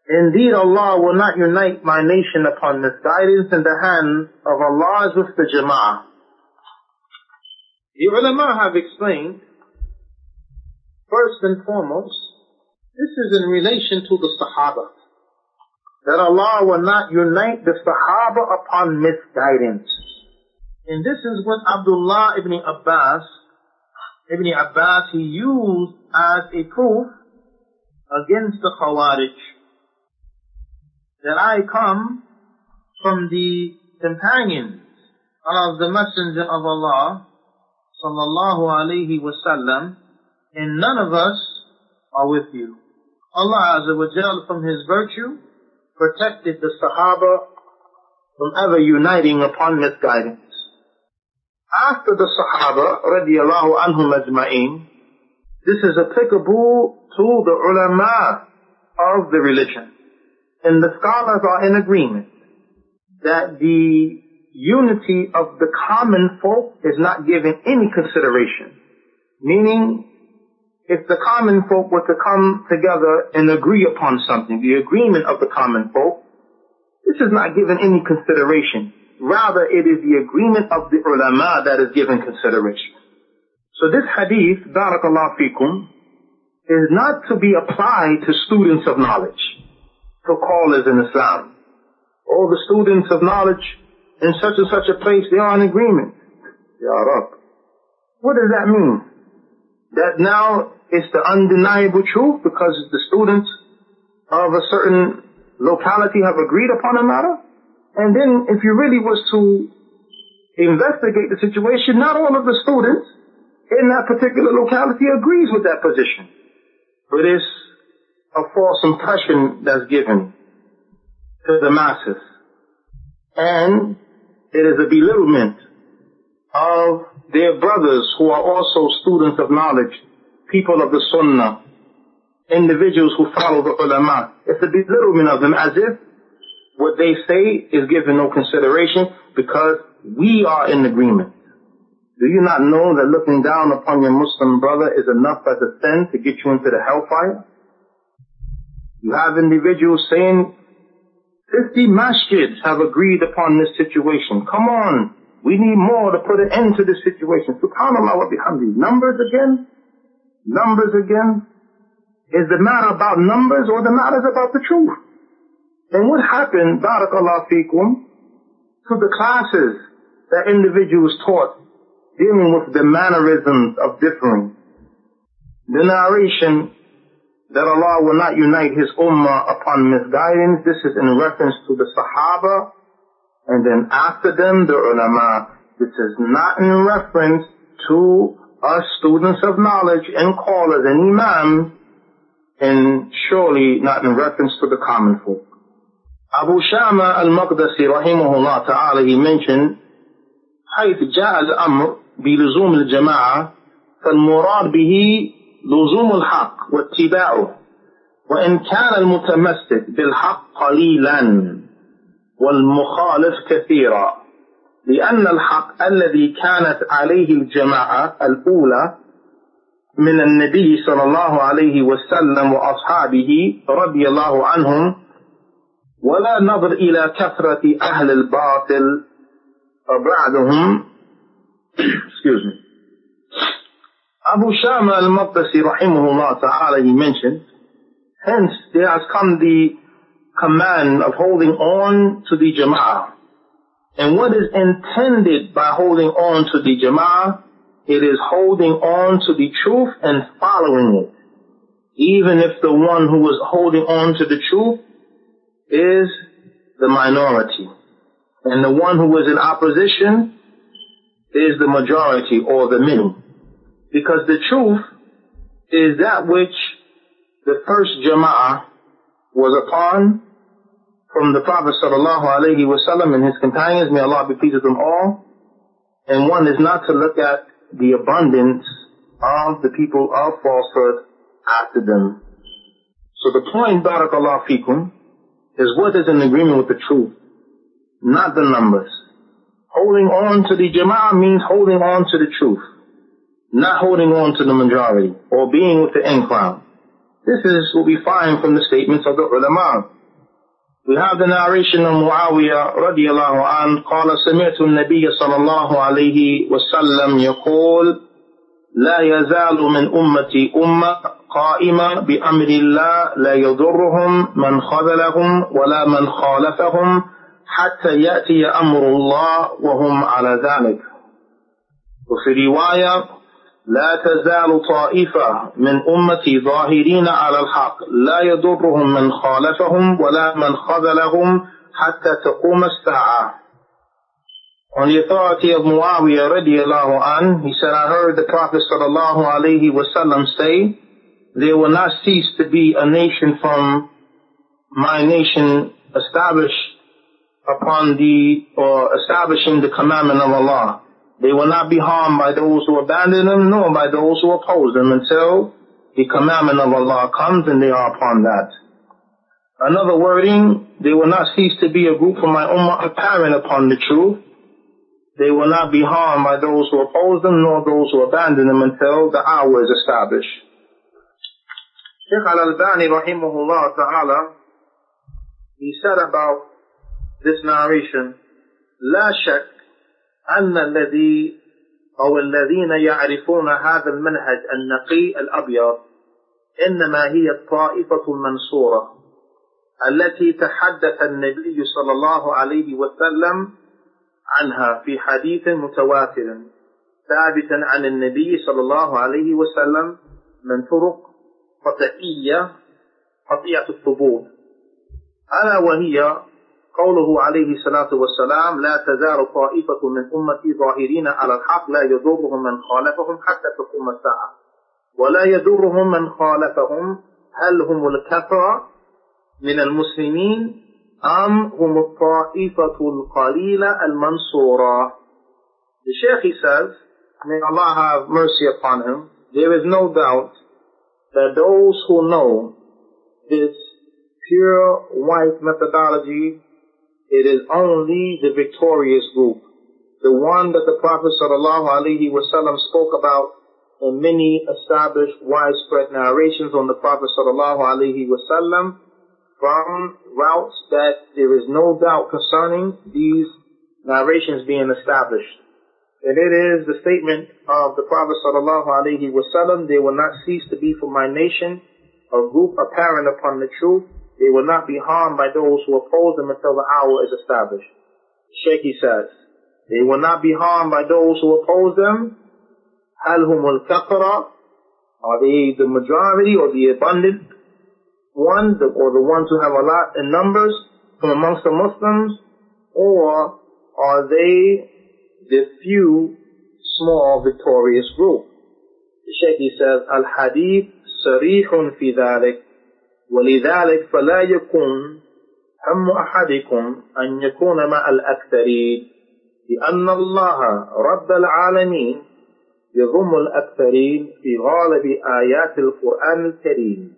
Indeed, Allah will not unite my nation upon misguidance in the hands of Allah as with the Jama'ah. The ulama have explained, first and foremost, this is in relation to the Sahaba. That Allah will not unite the Sahaba upon misguidance. And this is what Abdullah ibn Abbas, ibn Abbas, he used as a proof against the Khawarij that I come from the companions of the Messenger of Allah sallallahu alaihi wasallam and none of us are with you. Allah Azza wa Jal from His virtue protected the Sahaba from ever uniting upon misguidance. After the Sahaba radiallahu anhum ajma'in, this is applicable to the ulama of the religion and the scholars are in agreement that the unity of the common folk is not given any consideration. Meaning, if the common folk were to come together and agree upon something, the agreement of the common folk, this is not given any consideration. Rather, it is the agreement of the ulama that is given consideration. So this hadith, barakallah fikum, is not to be applied to students of knowledge for callers in Islam. All the students of knowledge in such and such a place, they are in agreement. Are up. What does that mean? That now it's the undeniable truth because the students of a certain locality have agreed upon a matter? And then if you really was to investigate the situation, not all of the students in that particular locality agrees with that position. But it's a false impression that's given to the masses. And it is a belittlement of their brothers who are also students of knowledge, people of the sunnah, individuals who follow the ulama. It's a belittlement of them as if what they say is given no consideration because we are in agreement. Do you not know that looking down upon your Muslim brother is enough as a sin to get you into the hellfire? You have individuals saying 50 masjids have agreed upon this situation. Come on. We need more to put an end to this situation. SubhanAllah wa bihamdi. Numbers again? Numbers again? Is the matter about numbers or the matter is about the truth? And what happened, barakallah fikum, to the classes that individuals taught dealing with the mannerisms of differing? The narration that Allah will not unite His ummah upon misguidance, this is in reference to the Sahaba, and then after them, the ulama. This is not in reference to us students of knowledge and callers and imams, and surely not in reference to the common folk. Abu Shama al-Maqdisi rahimahullah ta'ala, he mentioned, حيث جاء الأمر بلزوم الجماعة فالمراد به لزوم الحق واتباعه وإن كان المتمسك بالحق قليلا والمخالف كثيرا لأن الحق الذي كانت عليه الجماعة الأولى من النبي صلى الله عليه وسلم وأصحابه رضي الله عنهم ولا نظر إلى كثرة أهل الباطل بعدهم. Abu Shama al-Maqdisi rahimahullah ta'ala he mentioned hence there has come the command of holding on to the jama'ah and what is intended by holding on to the jama'ah it is holding on to the truth and following it. Even if the one who is holding on to the truth is the minority. And the one who is in opposition is the majority or the middle. Because the truth is that which the first jama'ah was upon from the Prophet sallallahu alaihi wasallam and his companions, may Allah be pleased with them all. And one is not to look at the abundance of the people of falsehood after them. So the point, barakallah fikum, is what is in agreement with the truth, not the numbers. Holding on to the jama'ah means holding on to the truth, not holding on to the majority, or being with the in crowd. This is what we find from the statements of the ulama. We have the narration of Muawiyah radiallahu anhu قال سمعت النبي صلى الله عليه وسلم يقول لا يزال من أمتي أمة قائمة بأمر الله لا يضرهم من خذلهم ولا من خالفهم حتى يأتي أمر الله وهم على ذلك. وفي رواية لا تزال طائفة من أمتي ظاهرين على الحق لا يضرهم من خالفهم ولا من خذلهم حتى تقوم الساعة On the authority of Muawiyah radiallahu an, he said, I heard the Prophet sallallahu alayhi wasallam say, there will not cease to be a nation from my nation established upon the, or establishing the commandment of Allah. They will not be harmed by those who abandon them, nor by those who oppose them until the commandment of Allah comes and they are upon that. Another wording, they will not cease to be a group from my ummah apparent upon the truth. They will not be harmed by those who oppose them, nor those who abandon them until the hour is established. Sheikh Al-Albani rahimahullah ta'ala, he said about this narration, لا شك أن الذي أو الذين يعرفون هذا المنهج النقي الأبيض إنما هي الطائفة المنصورة التي تحدث النبي صلى الله عليه وسلم عنها في حديث متواتر ثابت عن النبي صلى الله عليه وسلم من طرق قطعية قطيعة الثبوت. ألا وهي قوله عليه الصلاة والسلام لا تزال طائفة من أمتي ظاهرين على الحق لا يضرهم من خالفهم حتى تقوم الساعة. ولا يضرهم من خالفهم هل هم الكثرة من المسلمين أم هم الطائفة القليلة المنصورة؟ The Shaykh he says, may Allah have mercy upon him, there is no doubt that those who know this pure white methodology it is only the victorious group, the one that the Prophet wasallam spoke about in many established widespread narrations on the Prophet wasallam from routes that there is no doubt concerning these narrations being established. And it is the statement of the Prophet wasallam, there will not cease to be for my nation a group apparent upon the truth, they will not be harmed by those who oppose them until the hour is established. Shaykh says, they will not be harmed by those who oppose them. هل هم الكثرة Are they the majority or the abundant ones or the ones who have a lot in numbers from amongst the Muslims? Or are they the few small victorious group? The Shaykh says, Al-Hadith صريح في ذلك ولذلك فلا يكون هم أحدكم أن يكون مع الأكثرين لأن الله رب العالمين يضم الأكثرين في غالب آيات القرآن الكريم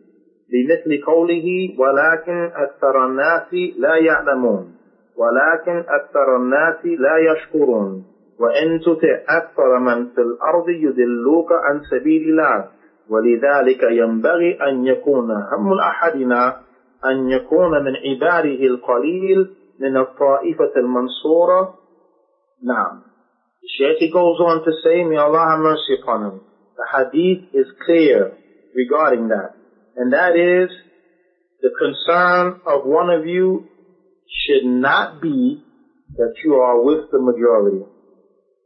بمثل قوله ولكن أكثر الناس لا يعلمون ولكن أكثر الناس لا يشكرون وإن تطع أكثر من في الأرض يدلوك عن سبيل الله. ولذلك ينبغي أن يكون هم أحدنا أن يكون من عباده القليل من الطائفة المنصورة نعم Shaykh goes on to say, may Allah have mercy upon him. The hadith is clear regarding that. And that is, the concern of one of you should not be that you are with the majority.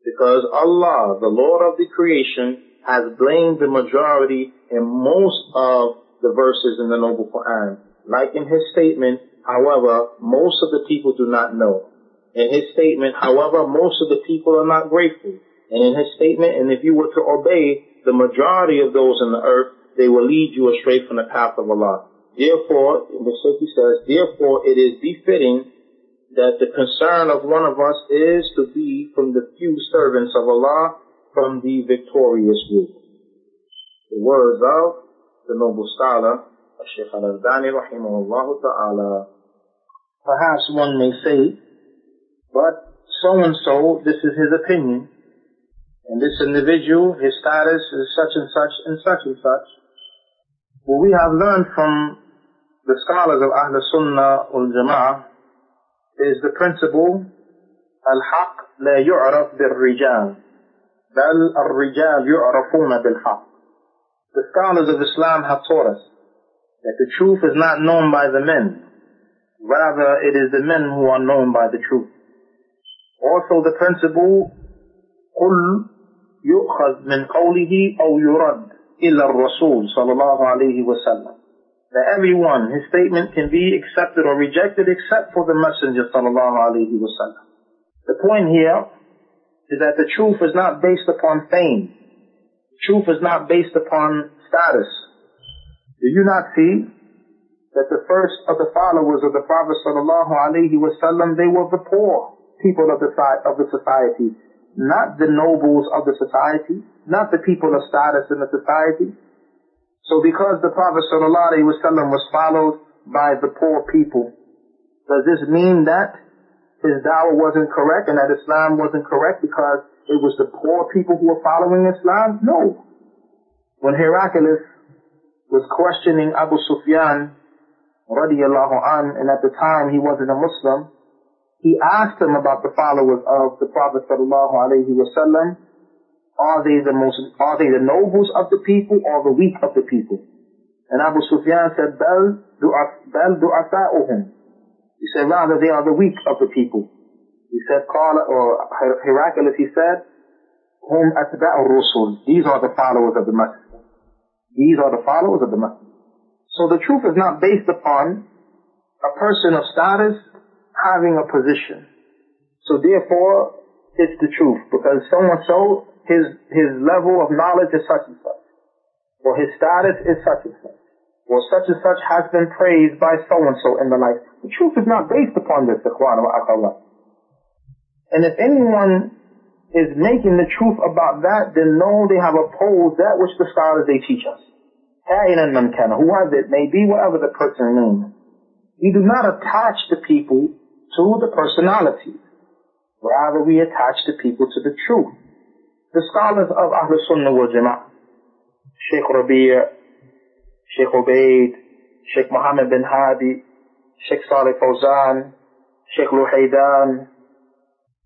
Because Allah, the Lord of the creation, has blamed the majority in most of the verses in the Noble Quran. Like in his statement, however, most of the people do not know. In his statement, however, most of the people are not grateful. And in his statement, and if you were to obey the majority of those in the earth, they will lead you astray from the path of Allah. Therefore, the Shaykh says, therefore it is befitting that the concern of one of us is to be from the few servants of Allah from the victorious group. The words of the noble scholar, Shaykh al-Albani rahimahullah ta'ala. Perhaps one may say, but so and so, this is his opinion, and this individual, his status is such and such and such and such. What we have learned from the scholars of Ahl Sunnah wal Jama'ah is the principle, al-haq la yu'raf bil-rijal. بل الرجال يعرفون بالحق. The scholars of Islam have taught us that the truth is not known by the men. Rather, it is the men who are known by the truth. Also the principle, قل يؤخذ من قوله أو يرد إلا الرسول صلى الله عليه وسلم. That everyone, his statement can be accepted or rejected except for the messenger صلى الله عليه وسلم. The point here is that the truth is not based upon fame. Truth is not based upon status. Do you not see that the first of the followers of the Prophet sallallahu alaihi wasallam, they were the poor people of the, of the society, not the nobles of the society, not the people of status in the society. So because the Prophet sallallahu alaihi wasallam was followed by the poor people, does this mean that his dawah wasn't correct and that Islam wasn't correct because it was the poor people who were following Islam? No. When Heraclius was questioning Abu Sufyan radiallahu an, and at the time he wasn't a Muslim, he asked him about the followers of the Prophet sallallahu alaihi wasallam. Are they the most, are they the nobles of the people or the weak of the people? And Abu Sufyan said, Bel du'asa'uhum. He said, rather they are the weak of the people. He said, Qala, or Heraclius, he said, Hum atba'u rusul. These are the followers of the Messenger. These are the followers of the Messenger. So the truth is not based upon a person of status having a position. So therefore, it's the truth, because so and so, his, his level of knowledge is such and such. Or his status is such and such or such and such has been praised by so and so in the life. The truth is not based upon this, Ikhwan wa And if anyone is making the truth about that, then know they have opposed that which the scholars they teach us. Whoever it may be, whatever the person name. We do not attach the people to the personality. Rather, we attach the people to the truth. The scholars of Ahl Sunnah wal Jama'ah, Sheikh Rabi' Sheikh Ubaid, Sheikh Mohammed bin Hadi, Sheikh Saleh Fawzan, Sheikh Luhaydan,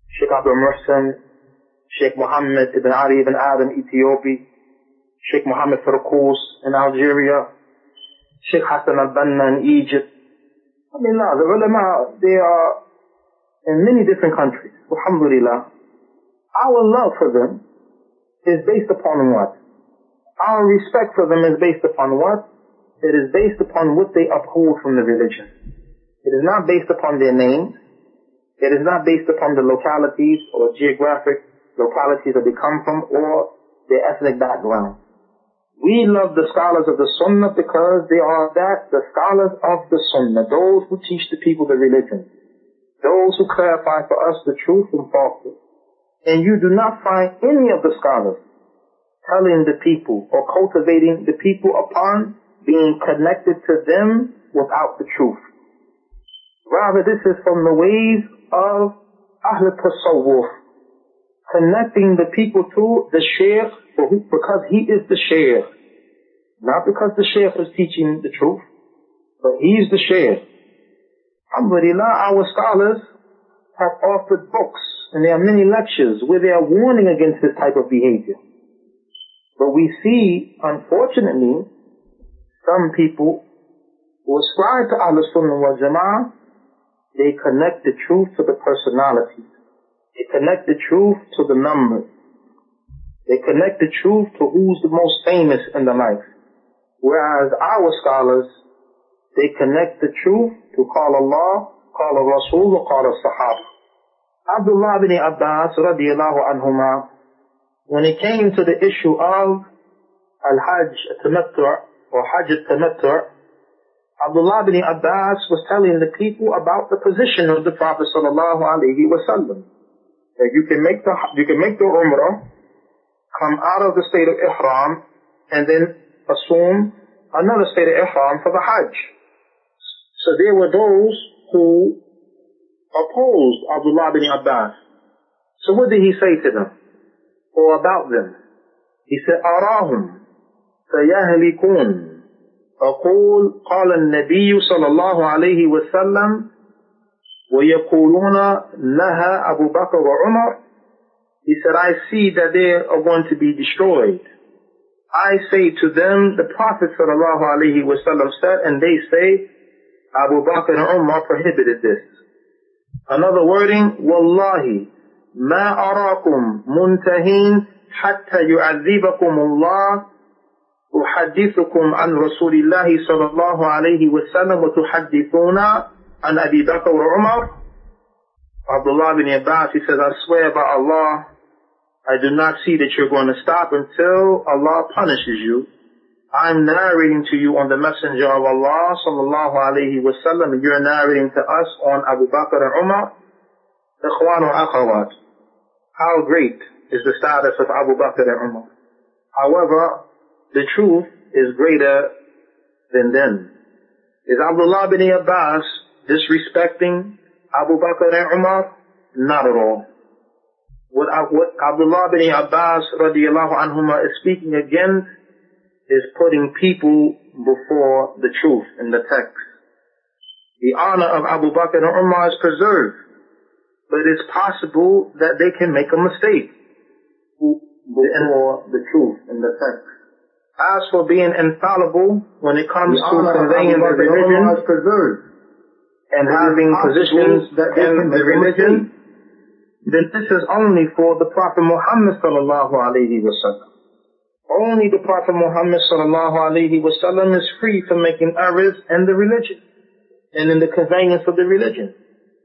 Sheikh Abdul Muhsin, Sheikh Mohammed ibn Ali ibn Adam, Ethiopia, Sheikh Mohammed Farqous in Algeria, Sheikh Hassan al-Banna in Egypt. I mean, the ulama, they are in many different countries. Alhamdulillah. Our love for them is based upon what? Our respect for them is based upon what? It is based upon what they uphold from the religion. It is not based upon their names. It is not based upon the localities or geographic localities that they come from or their ethnic background. We love the scholars of the Sunnah because they are that, the scholars of the Sunnah, those who teach the people the religion, those who clarify for us the truth and falsehood. And you do not find any of the scholars telling the people or cultivating the people upon being connected to them without the truth. Rather, this is from the ways of Ahl Tasawwuf, connecting the people to the Shaykh because he is the Shaykh. Not because the Shaykh is teaching the truth, but he's the Shaykh. Alhamdulillah, our scholars have offered books and there are many lectures where they are warning against this type of behavior. But we see, unfortunately, some people who ascribe to Ahlul Sunnah wal Jama'ah, they connect the truth to the personality. They connect the truth to the numbers. They connect the truth to who's the most famous in the life. Whereas our scholars, they connect the truth to call Allah, call Rasul, call Sahaba. Abdullah bin Abbas radiallahu anhuma, when it came to the issue of Al-Hajj Tamattu' or Hajj al-Tamattu', Abdullah ibn Abbas was telling the people about the position of the Prophet sallallahu alaihi wasallam. That you can make the you can make the Umrah, come out of the state of Ihram, and then assume another state of Ihram for the Hajj. So there were those who opposed Abdullah ibn Abbas. So what did he say to them? Or about them? He said, Arahum, سيهلكون أقول قال النبي صلى الله عليه وسلم ويقولون لها أبو بكر وعمر He said, I see that they are going to be destroyed. I say to them, the Prophet sallallahu alaihi wasallam said, and they say, Abu Bakr and Umar prohibited this. Another wording, Wallahi, ما أراكم منتهين حتى يعذبكم الله أحدثكم عن رسول الله صلى الله عليه وسلم وتحدثون عن أبي بكر وعمر Abdullah bin Abbas, he says, I swear by Allah, I do not see that you're going to stop until Allah punishes you. I'm narrating to you on the messenger of Allah sallallahu alayhi wasallam and you're narrating to us on Abu Bakr and Umar. Ikhwan wa akhawat. How great is the status of Abu Bakr and Umar. However, the truth is greater than them. Is Abdullah bin Abbas disrespecting Abu Bakr and Umar? Not at all. What, what Abdullah bin Abbas radiallahu anhuma is speaking against is putting people before the truth in the text. The honor of Abu Bakr and Umar is preserved, but it's possible that they can make a mistake before the truth in the text. As for being infallible when it comes to conveying the religion and having positions in the religion, then this is only for the Prophet Muhammad sallallahu alayhi wasallam. Only the Prophet Muhammad sallallahu alayhi wasallam is free from making errors in the religion and in the conveyance of the religion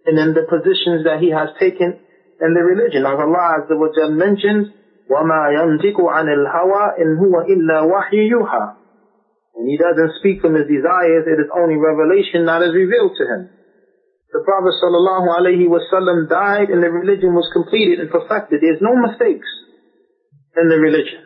and in the positions that he has taken in the religion. As Allah Azza wa mentions, وَمَا يَنْتِقُ عَنِ الْهَوَىٰ إِنْ هُوَ إِلَّا وَحْيٌ يُوحَىٰ And he doesn't speak from his desires, it is only revelation that is revealed to him. The Prophet sallallahu alaihi wasallam died and the religion was completed and perfected. There's no mistakes in the religion.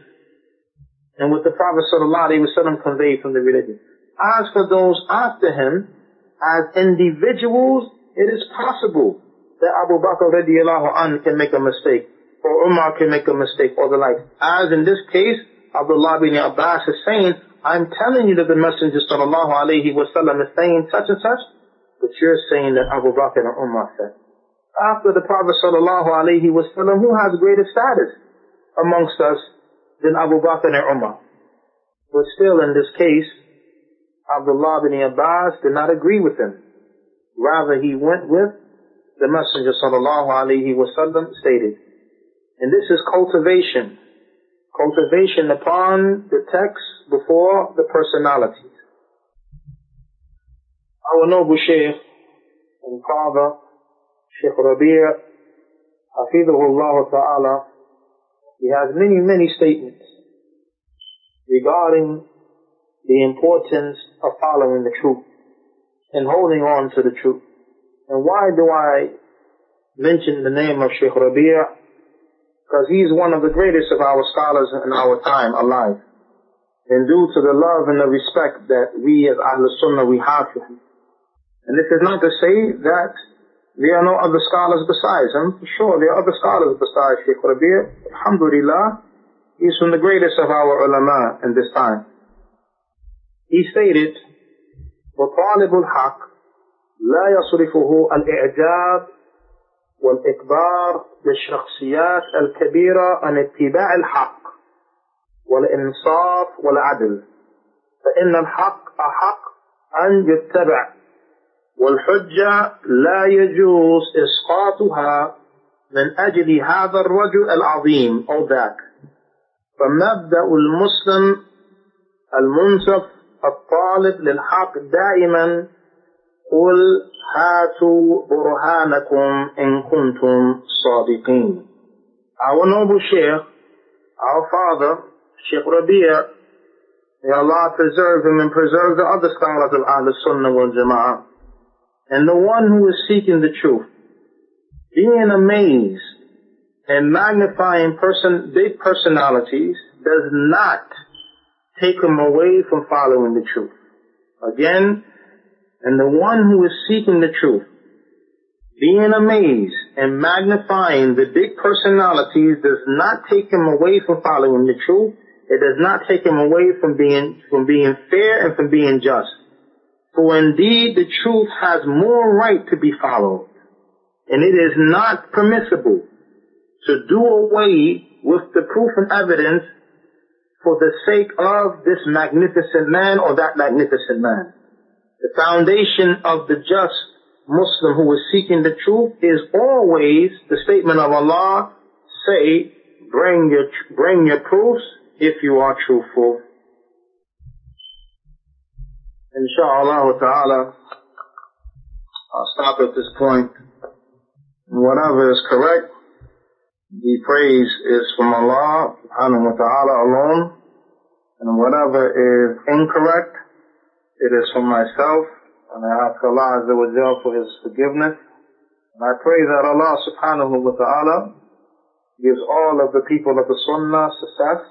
And what the Prophet sallallahu alaihi wasallam conveyed from the religion. As for those after him, as individuals, it is possible that Abu Bakr radiallahu anhu can make a mistake or Umar can make a mistake or the like. As in this case, Abdullah bin Abbas is saying, I'm telling you that the Messenger sallallahu alayhi wasallam is saying such and such, but you're saying that Abu Bakr and Umar said. After the Prophet sallallahu alayhi wasallam, who has greater status amongst us than Abu Bakr and Umar? But still in this case, Abdullah bin Abbas did not agree with him. Rather, he went with the Messenger sallallahu alaihi wasallam stated. And this is cultivation. Cultivation upon the text before the personalities. Our noble Shaykh and father, Shaykh Rabi' Hafidhullah Ta'ala, he has many, many statements regarding the importance of following the truth and holding on to the truth. And why do I mention the name of Sheikh Rabi'? Because he's one of the greatest of our scholars in our time alive. And due to the love and the respect that we as Ahl Sunnah we have for him. And this is not to say that there are no other scholars besides him. Sure, there are other scholars besides Sheikh Rabi'. Alhamdulillah, he's from the greatest of our ulama in this time. He stated, وطالب الحق لا يصرفه الإعجاب والإكبار للشخصيات الكبيرة عن اتباع الحق والإنصاف والعدل. فإن الحق أحق أن يتبع والحجة لا يجوز إسقاطها من أجل هذا الرجل العظيم أو ذاك. فمبدأ المسلم المنصف الطالب للحق دائما قل هاتوا برهانكم إن كنتم صادقين Our noble Sheikh, our father, Sheikh Rabi' may Allah preserve him and preserve the other scholars of Ahl Sunnah wal Jama'ah. And the one who is seeking the truth, being amazed and magnifying person, big personalities does not take him away from following the truth. Again, and the one who is seeking the truth, being amazed and magnifying the big personalities does not take him away from following the truth. It does not take him away from being, from being fair and from being just. For indeed the truth has more right to be followed. And it is not permissible to do away with the proof and evidence for the sake of this magnificent man or that magnificent man. The foundation of the just Muslim who is seeking the truth is always the statement of Allah, say, bring your, bring your proofs if you are truthful. Insha'Allah ta'ala, I'll stop at this point. Whatever is correct, the praise is from Allah subhanahu wa ta'ala alone. And whatever is incorrect, it is from myself. And I ask Allah Azza wa Jal for His forgiveness. And I pray that Allah subhanahu wa ta'ala gives all of the people of the Sunnah success,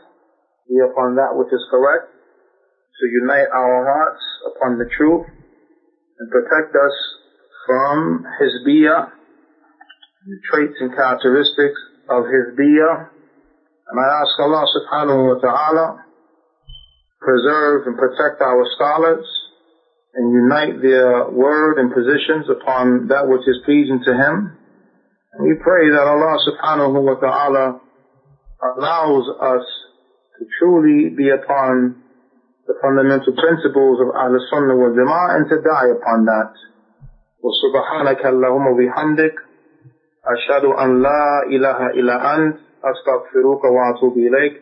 be upon that which is correct, to unite our hearts upon the truth, and protect us from Hizbiyah, the traits and characteristics of Hizbiyah. And I ask Allah subhanahu wa ta'ala preserve and protect our scholars and unite their word and positions upon that which is pleasing to Him. And we pray that Allah subhanahu wa ta'ala allows us to truly be upon the fundamental principles of Ahl Sunnah wal Jama'ah and to die upon that. وسبحانك اللهم وبحمدك أشهد أن لا إله إلا أنت أستغفرك وأتوب إليك